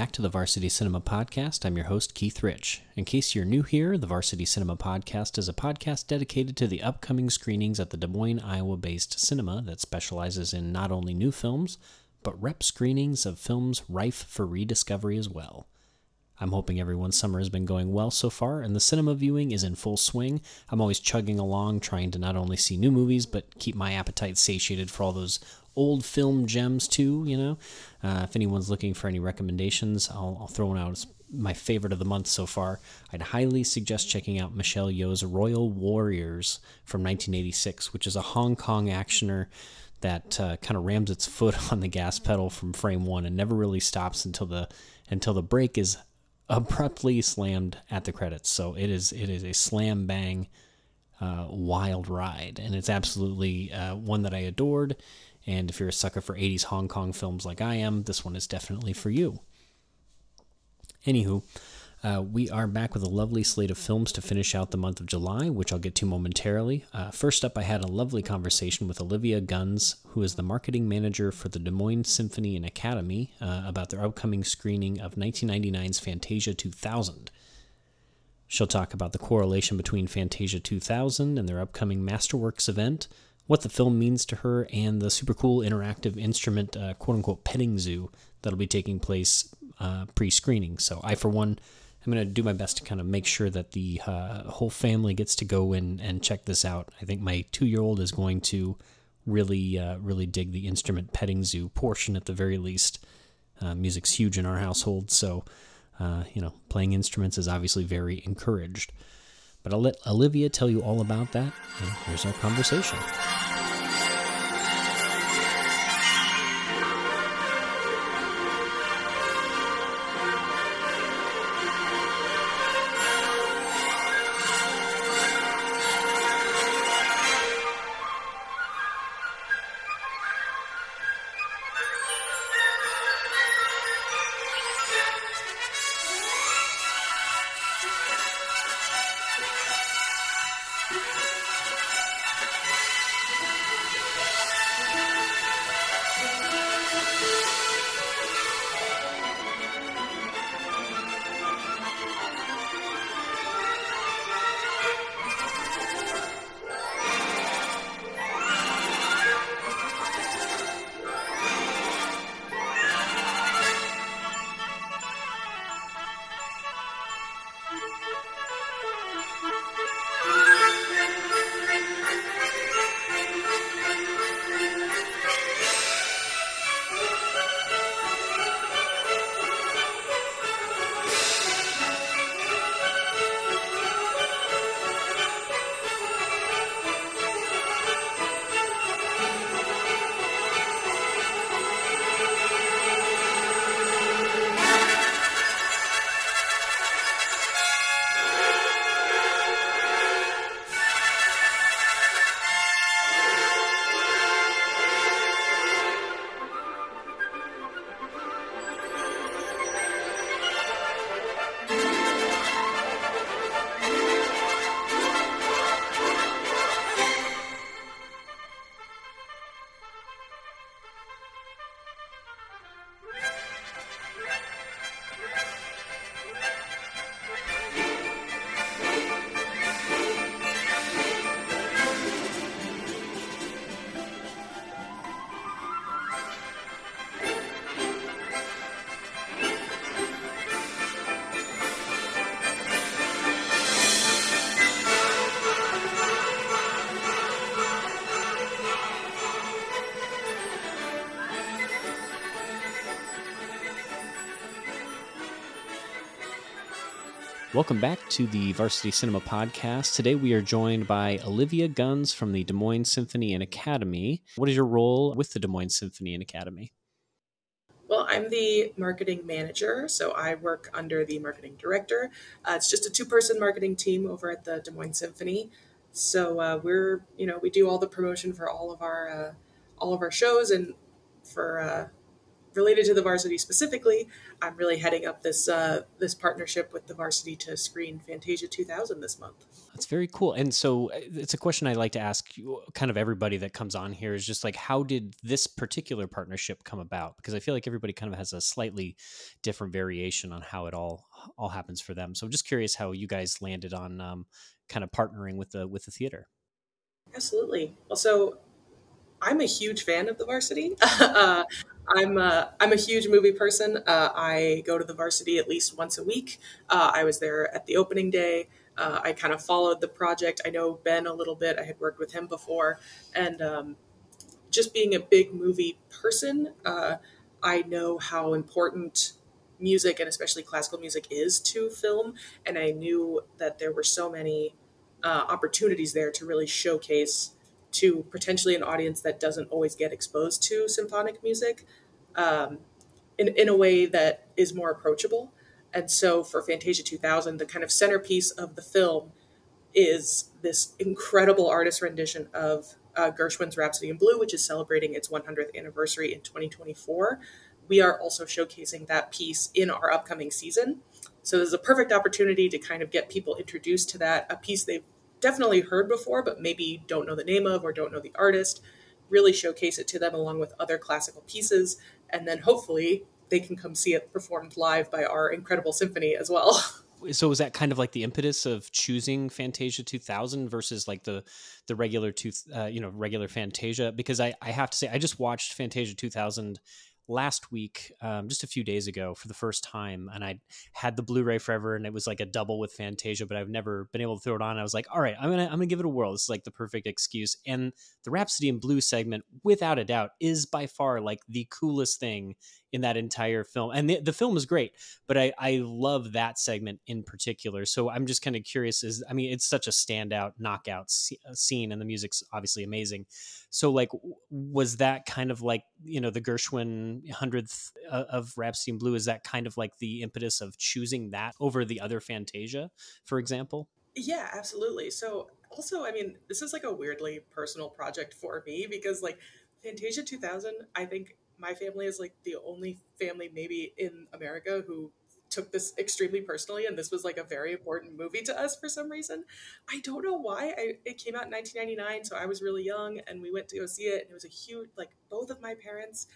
Back to the Varsity Cinema Podcast. I'm your host, Keith Rich. In case you're new here, the Varsity Cinema Podcast is a podcast dedicated to the upcoming screenings at the Des Moines, Iowa based cinema that specializes in not only new films, but rep screenings of films rife for rediscovery as well. I'm hoping everyone's summer has been going well so far, and the cinema viewing is in full swing. I'm always chugging along, trying to not only see new movies, but keep my appetite satiated for all those old film gems too. You know, uh, if anyone's looking for any recommendations, I'll, I'll throw one out as my favorite of the month so far. I'd highly suggest checking out Michelle Yeoh's Royal Warriors from 1986, which is a Hong Kong actioner that uh, kind of rams its foot on the gas pedal from frame one and never really stops until the until the break is abruptly slammed at the credits. So it is it is a slam bang uh, wild ride, and it's absolutely uh, one that I adored. And if you're a sucker for 80s Hong Kong films like I am, this one is definitely for you. Anywho, uh, we are back with a lovely slate of films to finish out the month of July, which I'll get to momentarily. Uh, first up, I had a lovely conversation with Olivia Guns, who is the marketing manager for the Des Moines Symphony and Academy, uh, about their upcoming screening of 1999's Fantasia 2000. She'll talk about the correlation between Fantasia 2000 and their upcoming Masterworks event, what the film means to her, and the super cool interactive instrument, uh, quote unquote, petting zoo that'll be taking place uh, pre screening. So, I, for one, I'm going to do my best to kind of make sure that the uh, whole family gets to go in and check this out. I think my two year old is going to really, uh, really dig the instrument petting zoo portion at the very least. Uh, music's huge in our household, so, uh, you know, playing instruments is obviously very encouraged. But I'll let Olivia tell you all about that, and here's our conversation. Welcome back to the Varsity Cinema Podcast. Today we are joined by Olivia Guns from the Des Moines Symphony and Academy. What is your role with the Des Moines Symphony and Academy? Well, I'm the marketing manager, so I work under the marketing director. Uh, it's just a two-person marketing team over at the Des Moines Symphony. So uh, we're, you know, we do all the promotion for all of our uh, all of our shows and for uh, related to the varsity specifically, I'm really heading up this uh, this partnership with the varsity to screen Fantasia 2000 this month. That's very cool. And so uh, it's a question I like to ask kind of everybody that comes on here is just like, how did this particular partnership come about? Because I feel like everybody kind of has a slightly different variation on how it all all happens for them. So I'm just curious how you guys landed on um, kind of partnering with the with the theater. Absolutely. Well, so I'm a huge fan of the varsity. uh, I'm a, I'm a huge movie person. Uh, I go to the varsity at least once a week. Uh, I was there at the opening day. Uh, I kind of followed the project. I know Ben a little bit. I had worked with him before, and um, just being a big movie person, uh, I know how important music and especially classical music is to film. And I knew that there were so many uh, opportunities there to really showcase to potentially an audience that doesn't always get exposed to symphonic music um, in, in a way that is more approachable. And so for Fantasia 2000, the kind of centerpiece of the film is this incredible artist rendition of uh, Gershwin's Rhapsody in Blue, which is celebrating its 100th anniversary in 2024. We are also showcasing that piece in our upcoming season. So there's a perfect opportunity to kind of get people introduced to that, a piece they've definitely heard before, but maybe don't know the name of or don't know the artist. Really showcase it to them along with other classical pieces. And then hopefully they can come see it performed live by our incredible symphony as well. So was that kind of like the impetus of choosing Fantasia 2000 versus like the the regular two, uh, you know, regular Fantasia? Because I I have to say I just watched Fantasia 2000 last week, um, just a few days ago, for the first time, and I had the Blu-ray forever, and it was like a double with Fantasia, but I've never been able to throw it on. I was like, all right, I'm gonna I'm gonna give it a whirl. This is like the perfect excuse. And the Rhapsody in Blue segment, without a doubt, is by far like the coolest thing in that entire film. And the, the film is great, but I, I love that segment in particular. So I'm just kind of curious is, I mean, it's such a standout knockout uh, scene and the music's obviously amazing. So like, was that kind of like, you know, the Gershwin hundredth uh, of Rhapsody in Blue, is that kind of like the impetus of choosing that over the other Fantasia, for example? Yeah, absolutely. So also, I mean, this is like a weirdly personal project for me because like Fantasia 2000, I think my family is like the only family maybe in America who took this extremely personally and this was like a very important movie to us for some reason. I don't know why I, it came out in 1999 so i was really young and we went to go see it and it was a huge like both of my parents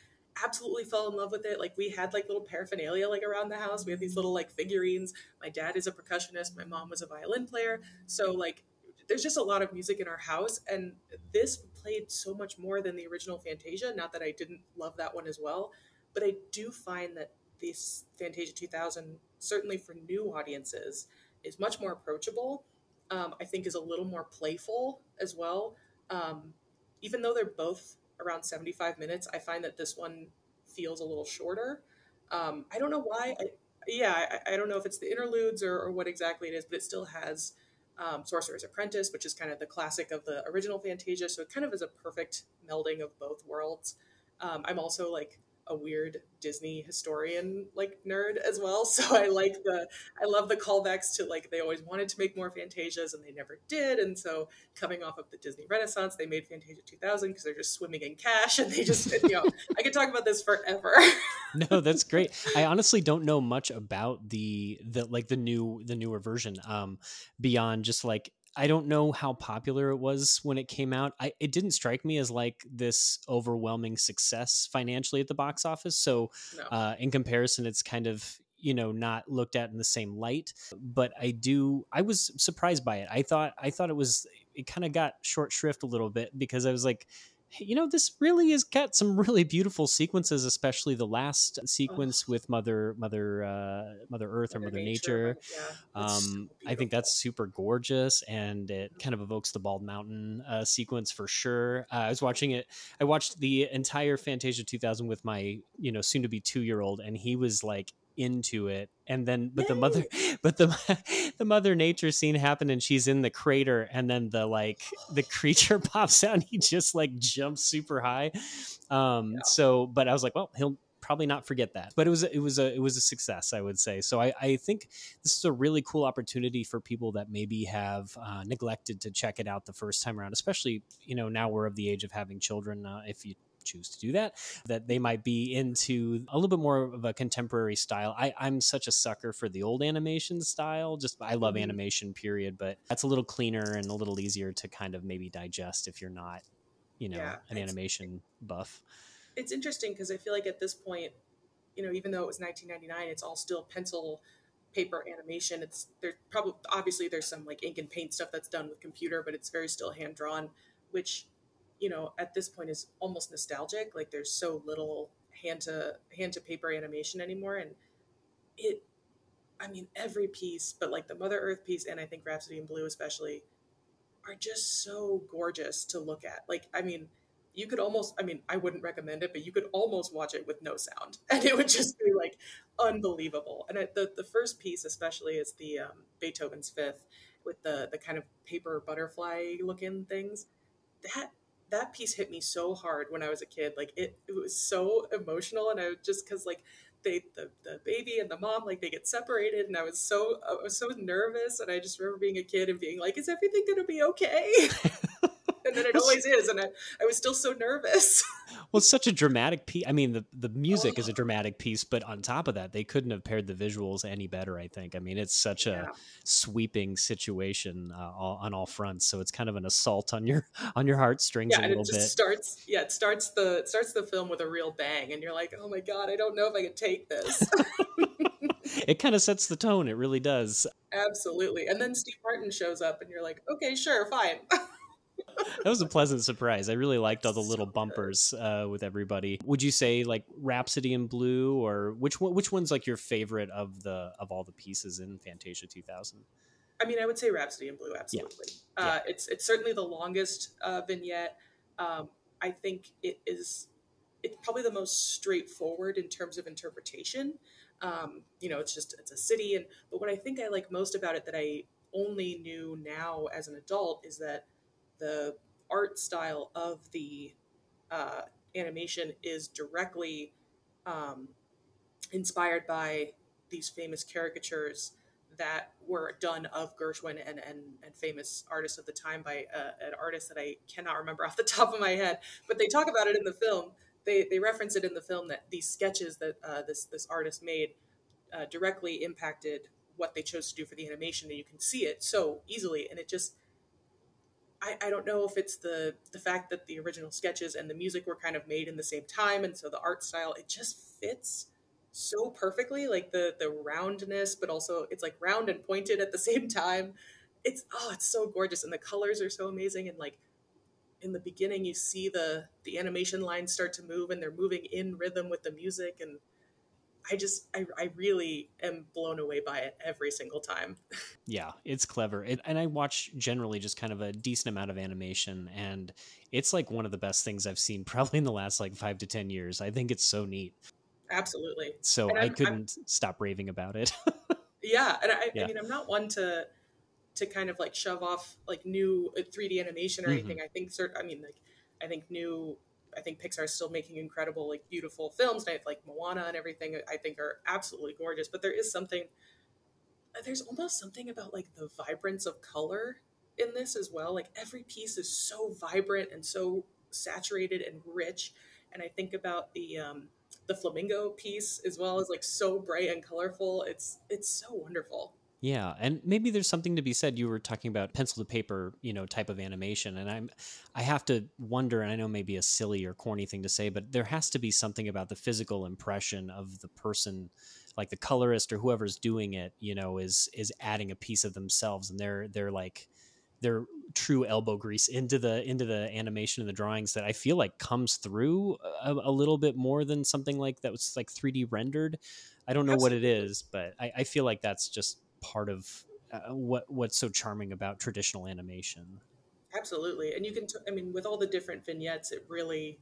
absolutely fell in love with it. Like we had like little paraphernalia like around the house. We had these little like figurines. My dad is a percussionist. My mom was a violin player. So like there's just a lot of music in our house and this played so much more than the original fantasia not that i didn't love that one as well but i do find that this fantasia 2000 certainly for new audiences is much more approachable um, i think is a little more playful as well. Um, even though they're both around 75 minutes i find that this one feels a little shorter. Um, i don't know why I, yeah I, I, don't know if it's the interludes or, or what exactly it is but it still has um, Sorcerer's Apprentice, which is kind of the classic of the original Fantasia. So it kind of is a perfect melding of both worlds. Um, I'm also like a weird Disney historian like nerd as well. So I like the I love the callbacks to like they always wanted to make more Fantasias and they never did. And so coming off of the Disney Renaissance, they made Fantasia 2000 because they're just swimming in cash and they just you know I could talk about this forever. no, that's great. I honestly don't know much about the the like the new the newer version um beyond just like I don't know how popular it was when it came out. I it didn't strike me as like this overwhelming success financially at the box office. So, no. uh, in comparison, it's kind of you know not looked at in the same light. But I do. I was surprised by it. I thought I thought it was it kind of got short shrift a little bit because I was like you know, this really has got some really beautiful sequences, especially the last sequence with Mother Mother uh, Mother Earth Mother or Mother Nature. Nature. Yeah, um, so I think that's super gorgeous, and it kind of evokes the Bald Mountain uh, sequence for sure. Uh, I was watching it. I watched the entire Fantasia 2000 with my you know soon to be two year old, and he was like into it and then but Yay. the mother but the the mother nature scene happened and she's in the crater and then the like the creature pops out and he just like jumps super high um yeah. so but i was like well he'll probably not forget that but it was it was a it was a success i would say so i i think this is a really cool opportunity for people that maybe have uh, neglected to check it out the first time around especially you know now we're of the age of having children uh, if you choose to do that, that they might be into a little bit more of a contemporary style. I, I'm such a sucker for the old animation style. Just I love Mhm. animation, period. But that's a little cleaner and a little easier to kind of maybe digest if you're not, you know, Yeah, an animation buff. it's interesting because I feel like at this point, you know, even though it was 1999, it's all still pencil paper animation. It's there's probably obviously there's some like ink and paint stuff that's done with computer, but it's very still hand drawn, which you know at this point is almost nostalgic. Like there's so little hand to hand to paper animation anymore, and it. I mean, every piece, but like the Mother Earth piece, and I think Rhapsody in Blue especially, are just so gorgeous to look at. Like, I mean, you could almost i mean i wouldn't recommend it but you could almost watch it with no sound and it would just be like unbelievable and the, the first piece especially is the um, beethoven's fifth with the the kind of paper butterfly looking things that that piece hit me so hard when i was a kid like it, it was so emotional and i just because like they the, the baby and the mom like they get separated and i was so i was so nervous and i just remember being a kid and being like is everything gonna be okay and it always is and I, I was still so nervous Well, it's such a dramatic piece. I mean, the, the music is a dramatic piece, but on top of that, they couldn't have paired the visuals any better, I think. I mean, it's such a sweeping situation uh, all, on all fronts. So it's kind of an assault on your on your heartstrings yeah a and it little just bit. starts yeah it starts the it starts the film with a real bang and you're like oh my god i don't know if i can take this it kind of sets the tone. It really does. absolutely and then steve martin shows up and you're like okay sure fine That was a pleasant surprise. I really liked all the little bumpers uh, with everybody. Would you say like Rhapsody in Blue, or which one? Which one's like your favorite of the of all the pieces in Fantasia 2000? I mean, I would say Rhapsody in Blue, absolutely. Uh, it's it's certainly the longest uh, vignette. Um, I think it is it's probably the most straightforward in terms of interpretation. Um, you know, it's just it's a city, and but what I think I like most about it that I only knew now as an adult is that the art style of the uh, animation is directly um, inspired by these famous caricatures that were done of Gershwin and, and, and famous artists of the time by uh, an artist that I cannot remember off the top of my head, but they talk about it in the film. They, they reference it in the film that these sketches that uh, this, this artist made uh, directly impacted what they chose to do for the animation, and you can see it so easily. And it just, I, I don't know if it's the the fact that the original sketches and the music were kind of made in the same time, and so the art style it just fits so perfectly like the the roundness but also it's like round and pointed at the same time. It's oh it's so gorgeous and the colors are so amazing and like in the beginning you see the the animation lines start to move and they're moving in rhythm with the music and i just i, I really am blown away by it every single time Yeah, it's clever. It, and I watch generally just kind of a decent amount of animation, and it's like one of the best things I've seen probably in the last like five to 10 years. I think it's so neat. absolutely So I I'm- I'm- couldn't stop raving about it. yeah and I, Yeah. I mean i'm not one to to kind of like shove off like new uh, 3d animation or Mhm. anything i think cert i mean like i think new i think pixar is still making incredible like beautiful films and I, like moana and everything i think are absolutely gorgeous but there is something uh, there's almost something about like the vibrance of color in this as well like every piece is so vibrant and so saturated and rich and i think about the um the flamingo piece as well as like so bright and colorful it's it's so wonderful Yeah, and maybe there's something to be said. You were talking about pencil to paper, you know, type of animation, and I'm, I have to wonder, and I know maybe a silly or corny thing to say, but there has to be something about the physical impression of the person, like the colorist or whoever's doing it, you know, is is adding a piece of themselves, and they're they're like their true elbow grease into the into the animation and the drawings that I feel like comes through a, a little bit more than something like that was like 3D rendered. I don't know what it is, but I, I feel like that's just part of uh, what what's so charming about traditional animation. absolutely and you can t- i mean with all the different vignettes it really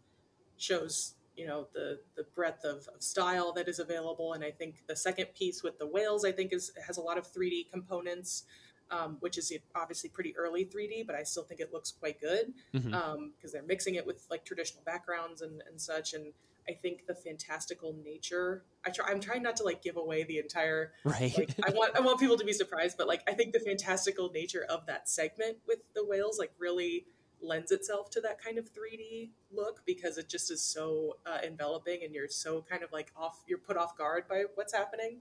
shows you know the the breadth of, of style that is available and i think the second piece with the whales i think is has a lot of 3d components um, which is obviously pretty early 3d but i still think it looks quite good because they're mixing it with like traditional backgrounds and, and such and i think the fantastical nature I try, i'm trying not to like give away the entire right? like I want I want people to be surprised, but like I think the fantastical nature of that segment with the whales like really lends itself to that kind of 3D look because it just is so uh, enveloping and you're so kind of like off, you're put off guard by what's happening.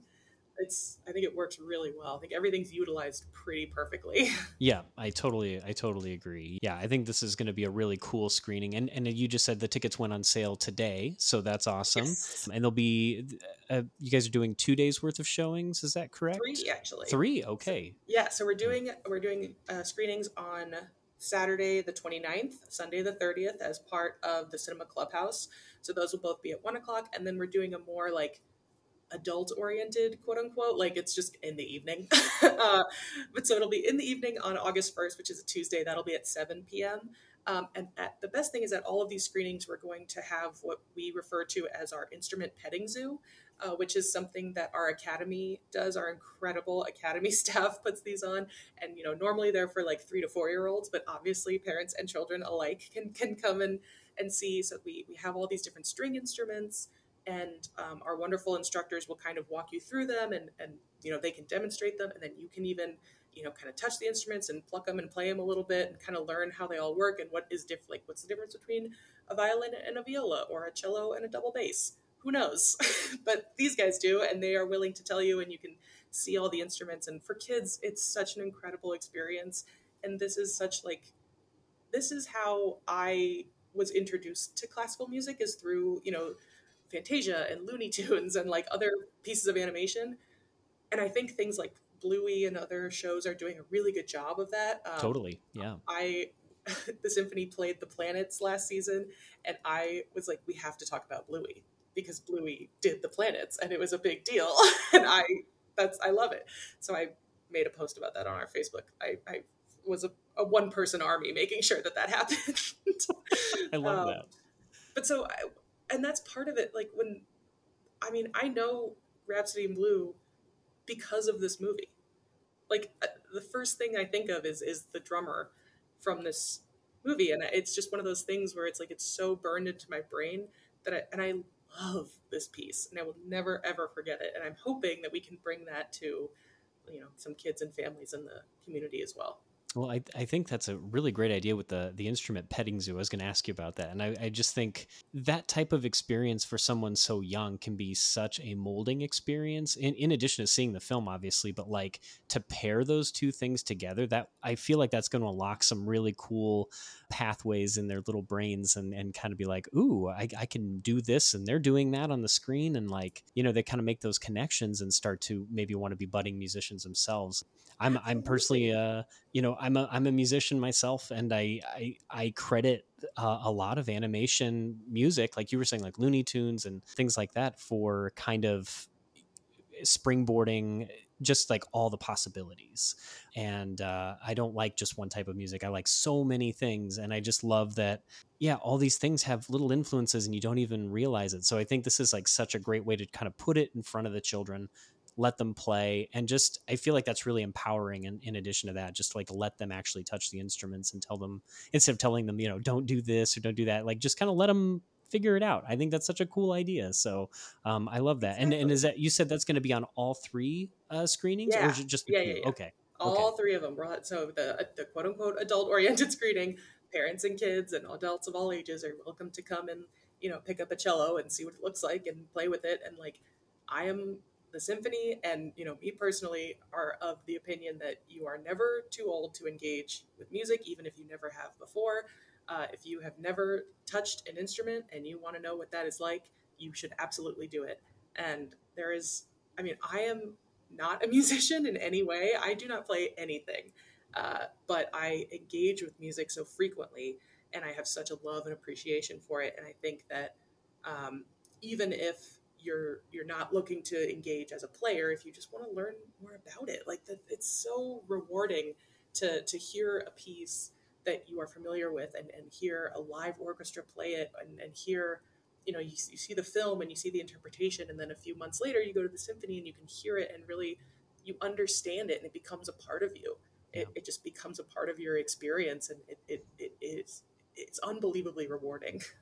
It's, I think it works really well. I think everything's utilized pretty perfectly. Yeah, I totally, I totally agree. Yeah, I think this is going to be a really cool screening. And and you just said the tickets went on sale today, so that's awesome. Yes. And there'll be, uh, you guys are doing two days worth of showings. Is that correct? Three actually. Three. Okay. Yeah, so we're doing we're doing uh, screenings on Saturday the 29th, Sunday the 30th as part of the Cinema Clubhouse. So those will both be at one o'clock, and then we're doing a more like adult oriented quote unquote like it's just in the evening. Uh, but so it'll be in the evening on august 1st which is a tuesday. That'll be at 7 p.m um, and at, the best thing is that all of these screenings we're going to have what we refer to as our instrument petting zoo uh, which is something that our academy does. Our incredible academy staff puts these on. And you know normally they're for like three to four year olds but obviously parents and children alike can can come and and see. So we we have all these different string instruments and um, our wonderful instructors will kind of walk you through them and and you know they can demonstrate them and then you can even you know kind of touch the instruments and pluck them and play them a little bit and kind of learn how they all work and what is different like what's the difference between a violin and a viola or a cello and a double bass? Who knows? But these guys do and they are willing to tell you and you can see all the instruments and for kids it's such an incredible experience and this is such like this is how i was introduced to classical music is through you know Fantasia and Looney Tunes and like other pieces of animation. And I think things like Bluey and other shows are doing a really good job of that. Um, totally. Yeah. I the symphony played the planets last season and I was like we have to talk about Bluey because Bluey did the planets and it was a big deal and I that's I love it. So I made a post about that on our Facebook. I, I was a, a one person army making sure that that happened. I love um, that. But so I, and that's part of it. Like when, I mean, I know Rhapsody in Blue because of this movie. Like uh, the first thing I think of is is the drummer from this movie, and it's just one of those things where it's like it's so burned into my brain that I and I love this piece, and I will never ever forget it. And I'm hoping that we can bring that to you know some kids and families in the community as well. Well, I, I think that's a really great idea with the the instrument petting zoo. I was going to ask you about that, and I, I just think that type of experience for someone so young can be such a molding experience. In in addition to seeing the film, obviously, but like to pair those two things together, that I feel like that's going to unlock some really cool pathways in their little brains, and and kind of be like, ooh, I, I can do this, and they're doing that on the screen, and like you know they kind of make those connections and start to maybe want to be budding musicians themselves. I'm I'm personally uh you know I'm a I'm a musician myself and I I, I credit uh, a lot of animation music like you were saying like Looney Tunes and things like that for kind of springboarding just like all the possibilities. And uh, i don't like just one type of music. I like so many things and i just love that yeah all these things have little influences and you don't even realize it. So i think this is like such a great way to kind of put it in front of the children let them play and just i feel like that's really empowering and in addition to that just like let them actually touch the instruments and tell them instead of telling them you know don't do this or don't do that like just kind of let them figure it out i think that's such a cool idea so um, i love that exactly. and, and is that you said that's going to be on all three uh, screenings yeah. or is it just yeah, yeah, yeah, okay all okay. three of them so the, the quote unquote adult oriented screening parents and kids and adults of all ages are welcome to come and you know pick up a cello and see what it looks like and play with it and like i am the symphony and you know me personally are of the opinion that you are never too old to engage with music even if you never have before. Uh, if you have never touched an instrument and you want to know what that is like you should absolutely do it. And there is i mean i am not a musician in any way. I do not play anything. Uh, but i engage with music so frequently and i have such a love and appreciation for it. And i think that um, even if you're you're not looking to engage as a player if you just want to learn more about it. Like that it's so rewarding to to hear a piece that you are familiar with and, and hear a live orchestra play it and, and hear you know you, you see the film and you see the interpretation and then a few months later you go to the symphony and you can hear it and really you understand it and it becomes a part of you. It, it just becomes a part of your experience and it, it, it is it's unbelievably rewarding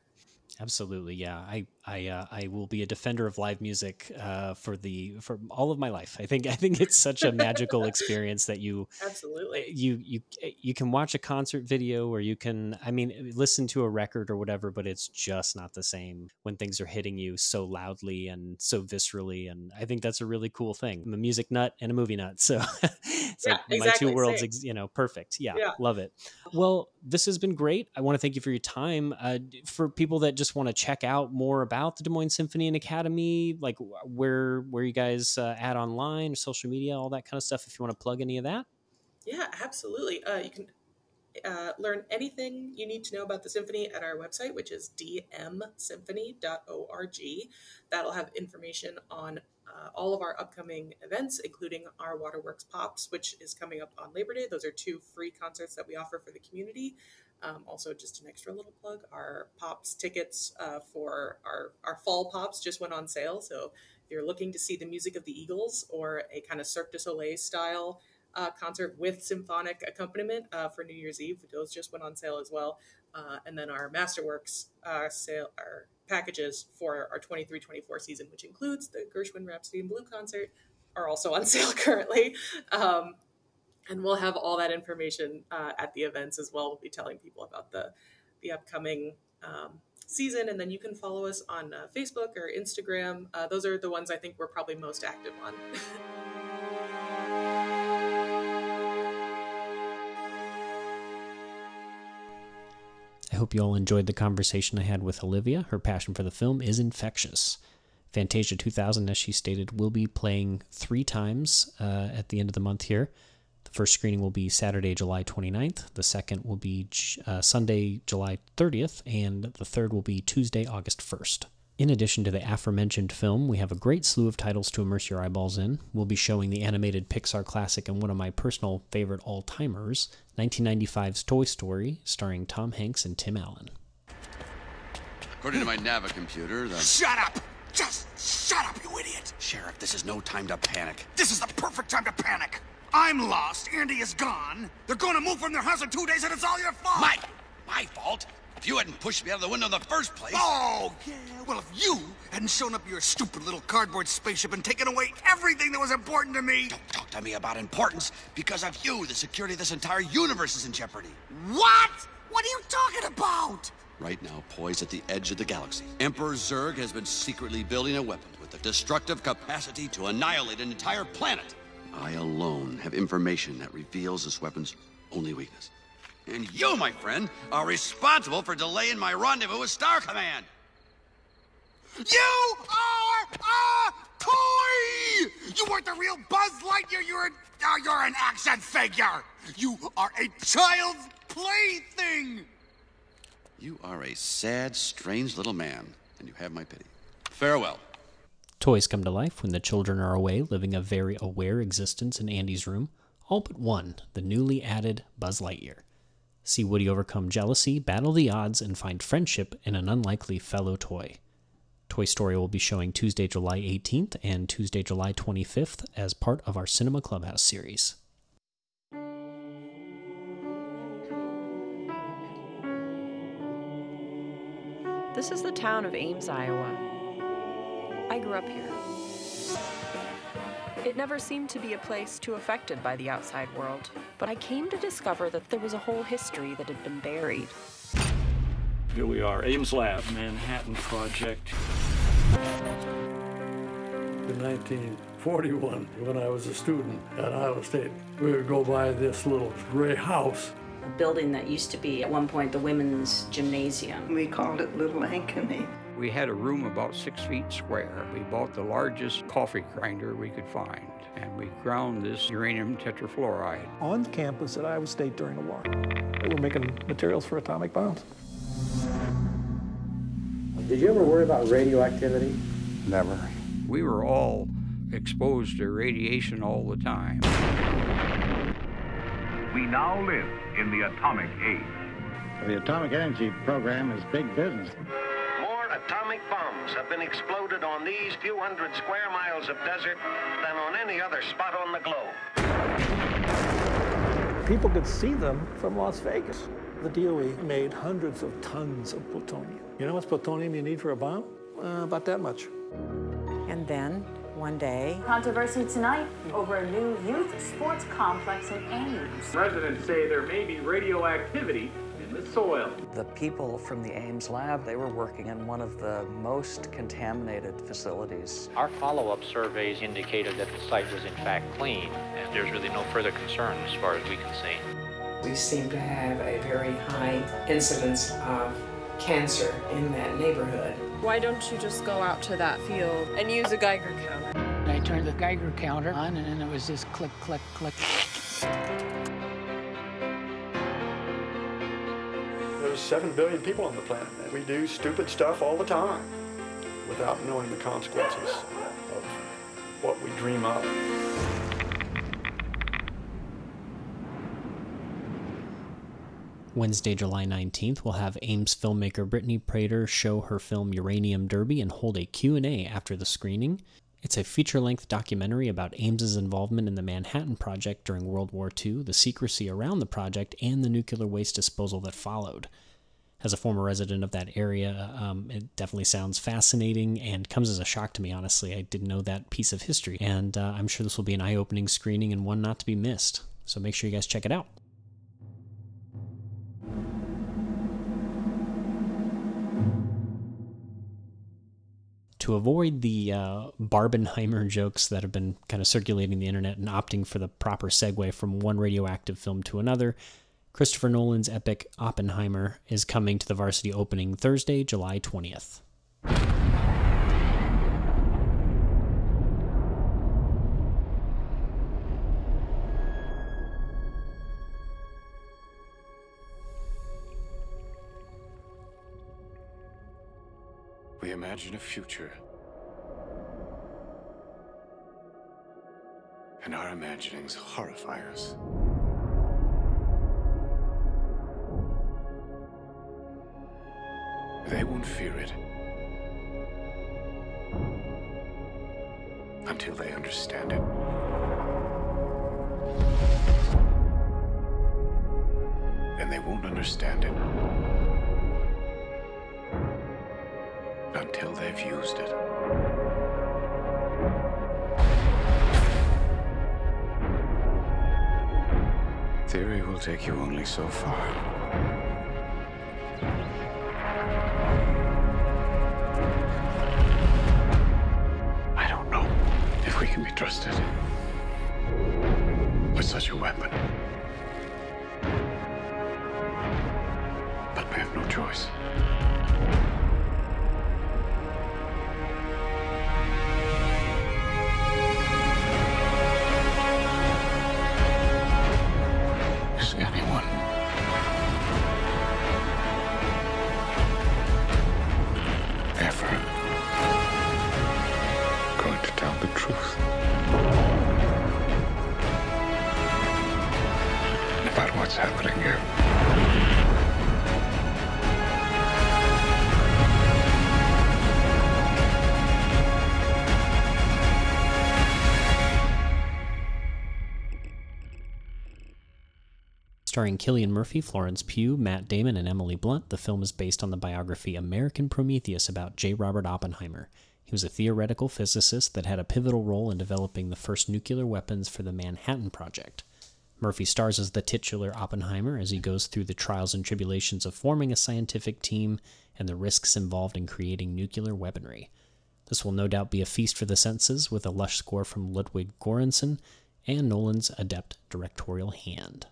Absolutely, yeah. I I uh, I will be a defender of live music uh, for the for all of my life. I think I think it's such a magical experience that you absolutely you you you can watch a concert video or you can I mean listen to a record or whatever, but it's just not the same when things are hitting you so loudly and so viscerally. And I think that's a really cool thing. I'm a music nut and a movie nut, so it's Yeah, like my two worlds, ex- you know, perfect. Yeah, Yeah. love it. Well, this has been great. I want to thank you for your time. Uh, for people that just want to check out more about the Des Moines Symphony and Academy, like where where you guys uh, at online, social media, all that kind of stuff. If you want to plug any of that, Yeah, absolutely. Uh, you can uh, learn anything you need to know about the symphony at our website, which is dmsymphony.org. That'll have information on uh, all of our upcoming events, including our Waterworks Pops, which is coming up on Labor Day. Those are two free concerts that we offer for the community. Um, also, just an extra little plug: our Pops tickets uh, for our our fall Pops just went on sale. So if you're looking to see the music of the Eagles or a kind of Cirque du Soleil style uh, concert with symphonic accompaniment uh, for New Year's Eve. Those just went on sale as well. Uh, and then our Masterworks uh, sale, our packages for our 23-24 season, which includes the Gershwin Rhapsody in Blue concert, are also on sale currently. Um, and we'll have all that information uh, at the events as well. We'll be telling people about the the upcoming um, season, and then you can follow us on uh, Facebook or Instagram. Uh, those are the ones I think we're probably most active on. I hope you all enjoyed the conversation I had with Olivia. Her passion for the film is infectious. Fantasia 2000, as she stated, will be playing three times uh, at the end of the month here. The first screening will be Saturday, July 29th. The second will be uh, Sunday, July 30th. And the third will be Tuesday, August 1st. In addition to the aforementioned film, we have a great slew of titles to immerse your eyeballs in. We'll be showing the animated Pixar classic and one of my personal favorite all timers, 1995's Toy Story, starring Tom Hanks and Tim Allen. According to my Nava computer, the Shut up! Just shut up, you idiot! sheriff, this is no time to panic. This is the perfect time to panic. I'm lost. Andy is gone. They're going to move from their house in two days, and it's all your fault. My, my fault. If you hadn't pushed me out of the window in the first place. Oh, yeah. Well, if you hadn't shown up your stupid little cardboard spaceship and taken away everything that was important to me. Don't talk to me about importance. Because of you, the security of this entire universe is in jeopardy. What? What are you talking about? Right now, poised at the edge of the galaxy, Emperor Zurg has been secretly building a weapon with the destructive capacity to annihilate an entire planet. I alone have information that reveals this weapon's only weakness. And you, my friend, are responsible for delaying my rendezvous with Star Command. You are a toy! You weren't the real Buzz Lightyear. You're an, uh, you're an action figure. You are a child's plaything. You are a sad, strange little man, and you have my pity. Farewell. Toys come to life when the children are away, living a very aware existence in Andy's room, all but one, the newly added Buzz Lightyear. See Woody overcome jealousy, battle the odds, and find friendship in an unlikely fellow toy. Toy Story will be showing Tuesday, July 18th and Tuesday, July 25th as part of our Cinema Clubhouse series. This is the town of Ames, Iowa. I grew up here. It never seemed to be a place too affected by the outside world, but I came to discover that there was a whole history that had been buried. Here we are, Ames Lab, Manhattan Project. In 1941, when I was a student at Iowa State, we would go by this little gray house. a building that used to be at one point the women's gymnasium. We called it Little Ankeny. We had a room about six feet square. We bought the largest coffee grinder we could find, and we ground this uranium tetrafluoride. on campus at Iowa State during the war. They were making materials for atomic bombs. Did you ever worry about radioactivity? Never. We were all exposed to radiation all the time. We now live in the atomic age. The atomic energy program is big business. More atomic bombs have been exploded on these few hundred square miles of desert than on any other spot on the globe. People could see them from Las Vegas. The DOE made hundreds of tons of plutonium. You know what's plutonium you need for a bomb? Uh, about that much. And then, one day, Controversy tonight over a new youth sports complex in Ames. Residents say there may be radioactivity in the soil. The people from the Ames lab, they were working in one of the most contaminated facilities. Our follow-up surveys indicated that the site was in fact clean, and there's really no further concern as far as we can see. We seem to have a very high incidence of cancer in that neighborhood. Why don't you just go out to that field and use a Geiger counter? I turned the Geiger counter on, and then it was just click, click, click. There's 7 billion people on the planet, and we do stupid stuff all the time without knowing the consequences of what we dream up. Wednesday, July 19th, we'll have Ames filmmaker Brittany Prater show her film Uranium Derby and hold a Q&A after the screening. It's a feature-length documentary about Ames's involvement in the Manhattan Project during World War II, the secrecy around the project, and the nuclear waste disposal that followed. As a former resident of that area, um, it definitely sounds fascinating and comes as a shock to me, honestly. I didn't know that piece of history, and uh, I'm sure this will be an eye-opening screening and one not to be missed. So make sure you guys check it out. to avoid the uh, Barbenheimer jokes that have been kind of circulating the internet and opting for the proper segue from one radioactive film to another, Christopher Nolan's epic Oppenheimer is coming to the varsity opening Thursday, July 20th. We imagine a future. And our imaginings horrify us. Fear it. Until they understand it. And they won't understand it. until they've used it. Theory will take you only so far. Starring Cillian Murphy, Florence Pugh, Matt Damon, and Emily Blunt, the film is based on the biography American Prometheus about J. Robert Oppenheimer. He was a theoretical physicist that had a pivotal role in developing the first nuclear weapons for the Manhattan Project. Murphy stars as the titular Oppenheimer as he goes through the trials and tribulations of forming a scientific team and the risks involved in creating nuclear weaponry. This will no doubt be a feast for the senses with a lush score from Ludwig Göransson and Nolan's adept directorial hand.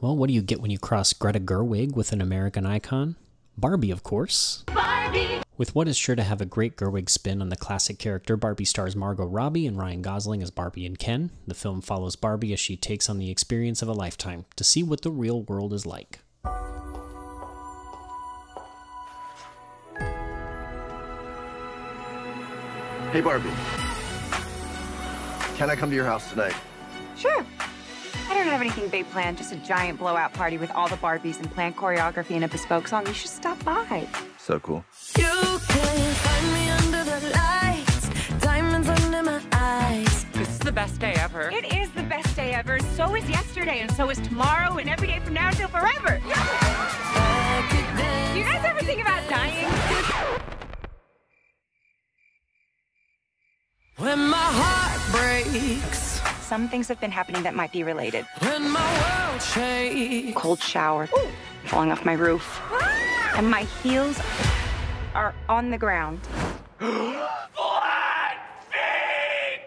Well, what do you get when you cross Greta Gerwig with an American icon? Barbie, of course. Barbie! With what is sure to have a great Gerwig spin on the classic character, Barbie stars Margot Robbie and Ryan Gosling as Barbie and Ken. The film follows Barbie as she takes on the experience of a lifetime to see what the real world is like. Hey, Barbie. Can I come to your house tonight? Sure. I don't have anything big planned, just a giant blowout party with all the Barbies and planned choreography and a bespoke song. You should stop by. So cool. You can find me under the lights, diamonds under my eyes. This is the best day ever. It is the best day ever. so is yesterday, and so is tomorrow, and every day from now until forever. Do you guys ever think about dying? When my heart breaks, Some things have been happening that might be related. when my world shakes. Cold shower, falling off my roof, ah! and my heels are on the ground. Flat feet!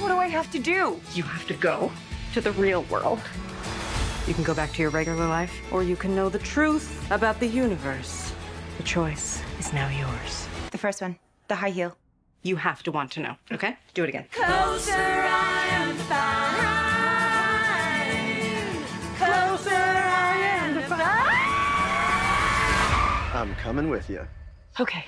What do I have to do? You have to go to the real world. You can go back to your regular life, or you can know the truth about the universe. The choice is now yours. The first one, the high heel. You have to want to know, okay? Do it again. Closer I am to find. Closer I am to find. I'm coming with you. Okay.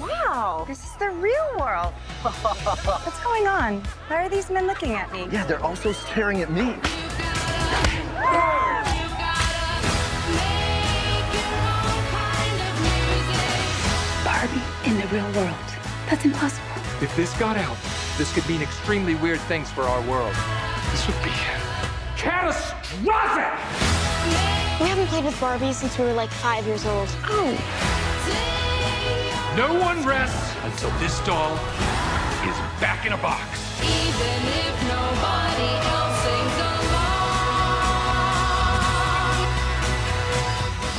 Wow, this is the real world. What's going on? Why are these men looking at me? Yeah, they're also staring at me. Barbie in the real world. That's impossible. If this got out, this could mean extremely weird things for our world. This would be catastrophic! We haven't played with Barbie since we were like five years old. Oh. No one rests until this doll is back in a box.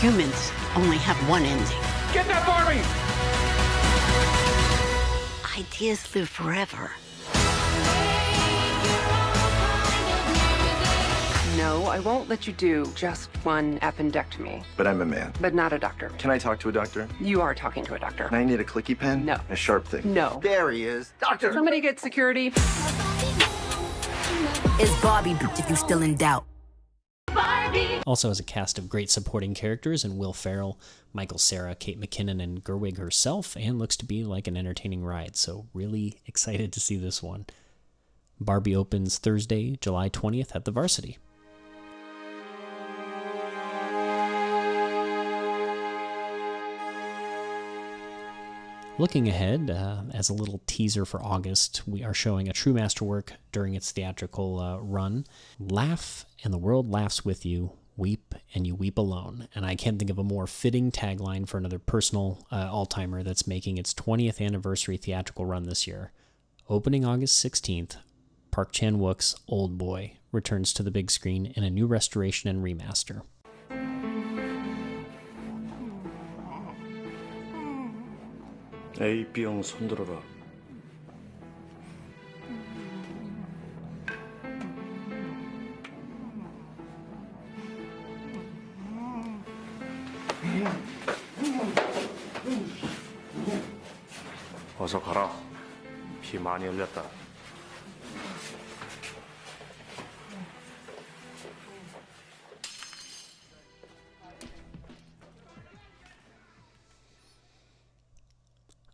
Humans only have one ending. Get that Barbie! Ideas live forever. No, I won't let you do just one appendectomy, But I'm a man. but not a doctor. Can I talk to a doctor? You are talking to a doctor. And I need a clicky pen? No. A sharp thing? No. There he is. Doctor! Somebody get security. Is Barbie if you still in doubt? Also has a cast of great supporting characters in Will Ferrell, Michael Cera, Kate McKinnon, and Gerwig herself, and looks to be like an entertaining ride, so really excited to see this one. Barbie opens Thursday, July 20th at the Varsity. Looking ahead, uh, as a little teaser for August, we are showing a true masterwork during its theatrical uh, run. Laugh and the world laughs with you. Weep and you weep alone. And I can't think of a more fitting tagline for another personal uh, all timer that's making its 20th anniversary theatrical run this year. Opening August 16th, Park Chan Wook's Old Boy returns to the big screen in a new restoration and remaster. A, B형 손들어라. 어서 가라. 피 많이 흘렸다.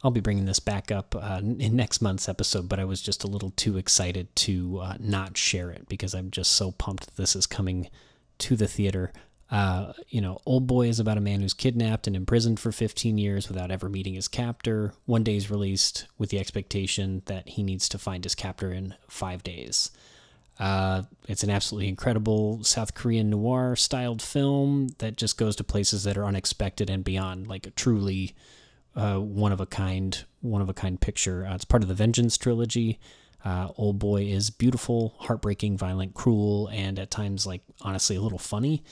I'll be bringing this back up uh, in next month's episode, but I was just a little too excited to uh, not share it because I'm just so pumped this is coming to the theater. Uh, you know, Old Boy is about a man who's kidnapped and imprisoned for 15 years without ever meeting his captor. One day he's released with the expectation that he needs to find his captor in five days. Uh, it's an absolutely incredible South Korean noir styled film that just goes to places that are unexpected and beyond, like a truly uh, one of a kind, one of a kind picture. Uh, it's part of the Vengeance trilogy. Uh, Old Boy is beautiful, heartbreaking, violent, cruel, and at times, like honestly, a little funny.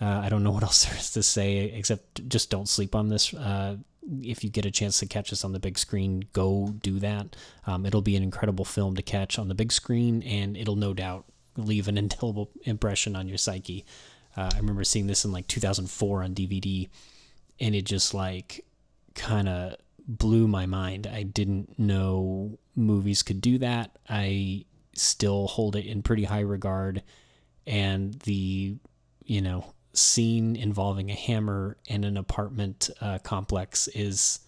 Uh, I don't know what else there is to say except just don't sleep on this. Uh, if you get a chance to catch this on the big screen, go do that. Um, it'll be an incredible film to catch on the big screen, and it'll no doubt leave an indelible impression on your psyche. Uh, I remember seeing this in like 2004 on DVD, and it just like kind of blew my mind. I didn't know movies could do that. I still hold it in pretty high regard, and the you know scene involving a hammer in an apartment uh, complex is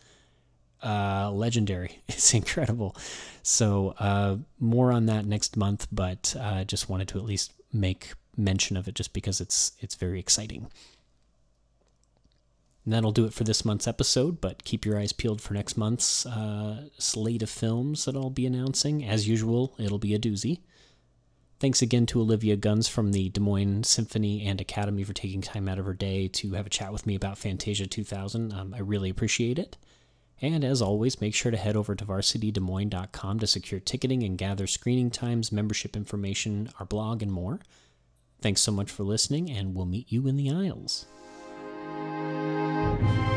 uh, legendary. It's incredible. So uh, more on that next month, but I just wanted to at least make mention of it just because it's it's very exciting. And that'll do it for this month's episode, but keep your eyes peeled for next month's uh, slate of films that I'll be announcing. As usual, it'll be a doozy. Thanks again to Olivia Guns from the Des Moines Symphony and Academy for taking time out of her day to have a chat with me about Fantasia 2000. Um, I really appreciate it. And as always, make sure to head over to varsitydesmoines.com to secure ticketing and gather screening times, membership information, our blog, and more. Thanks so much for listening, and we'll meet you in the aisles thank you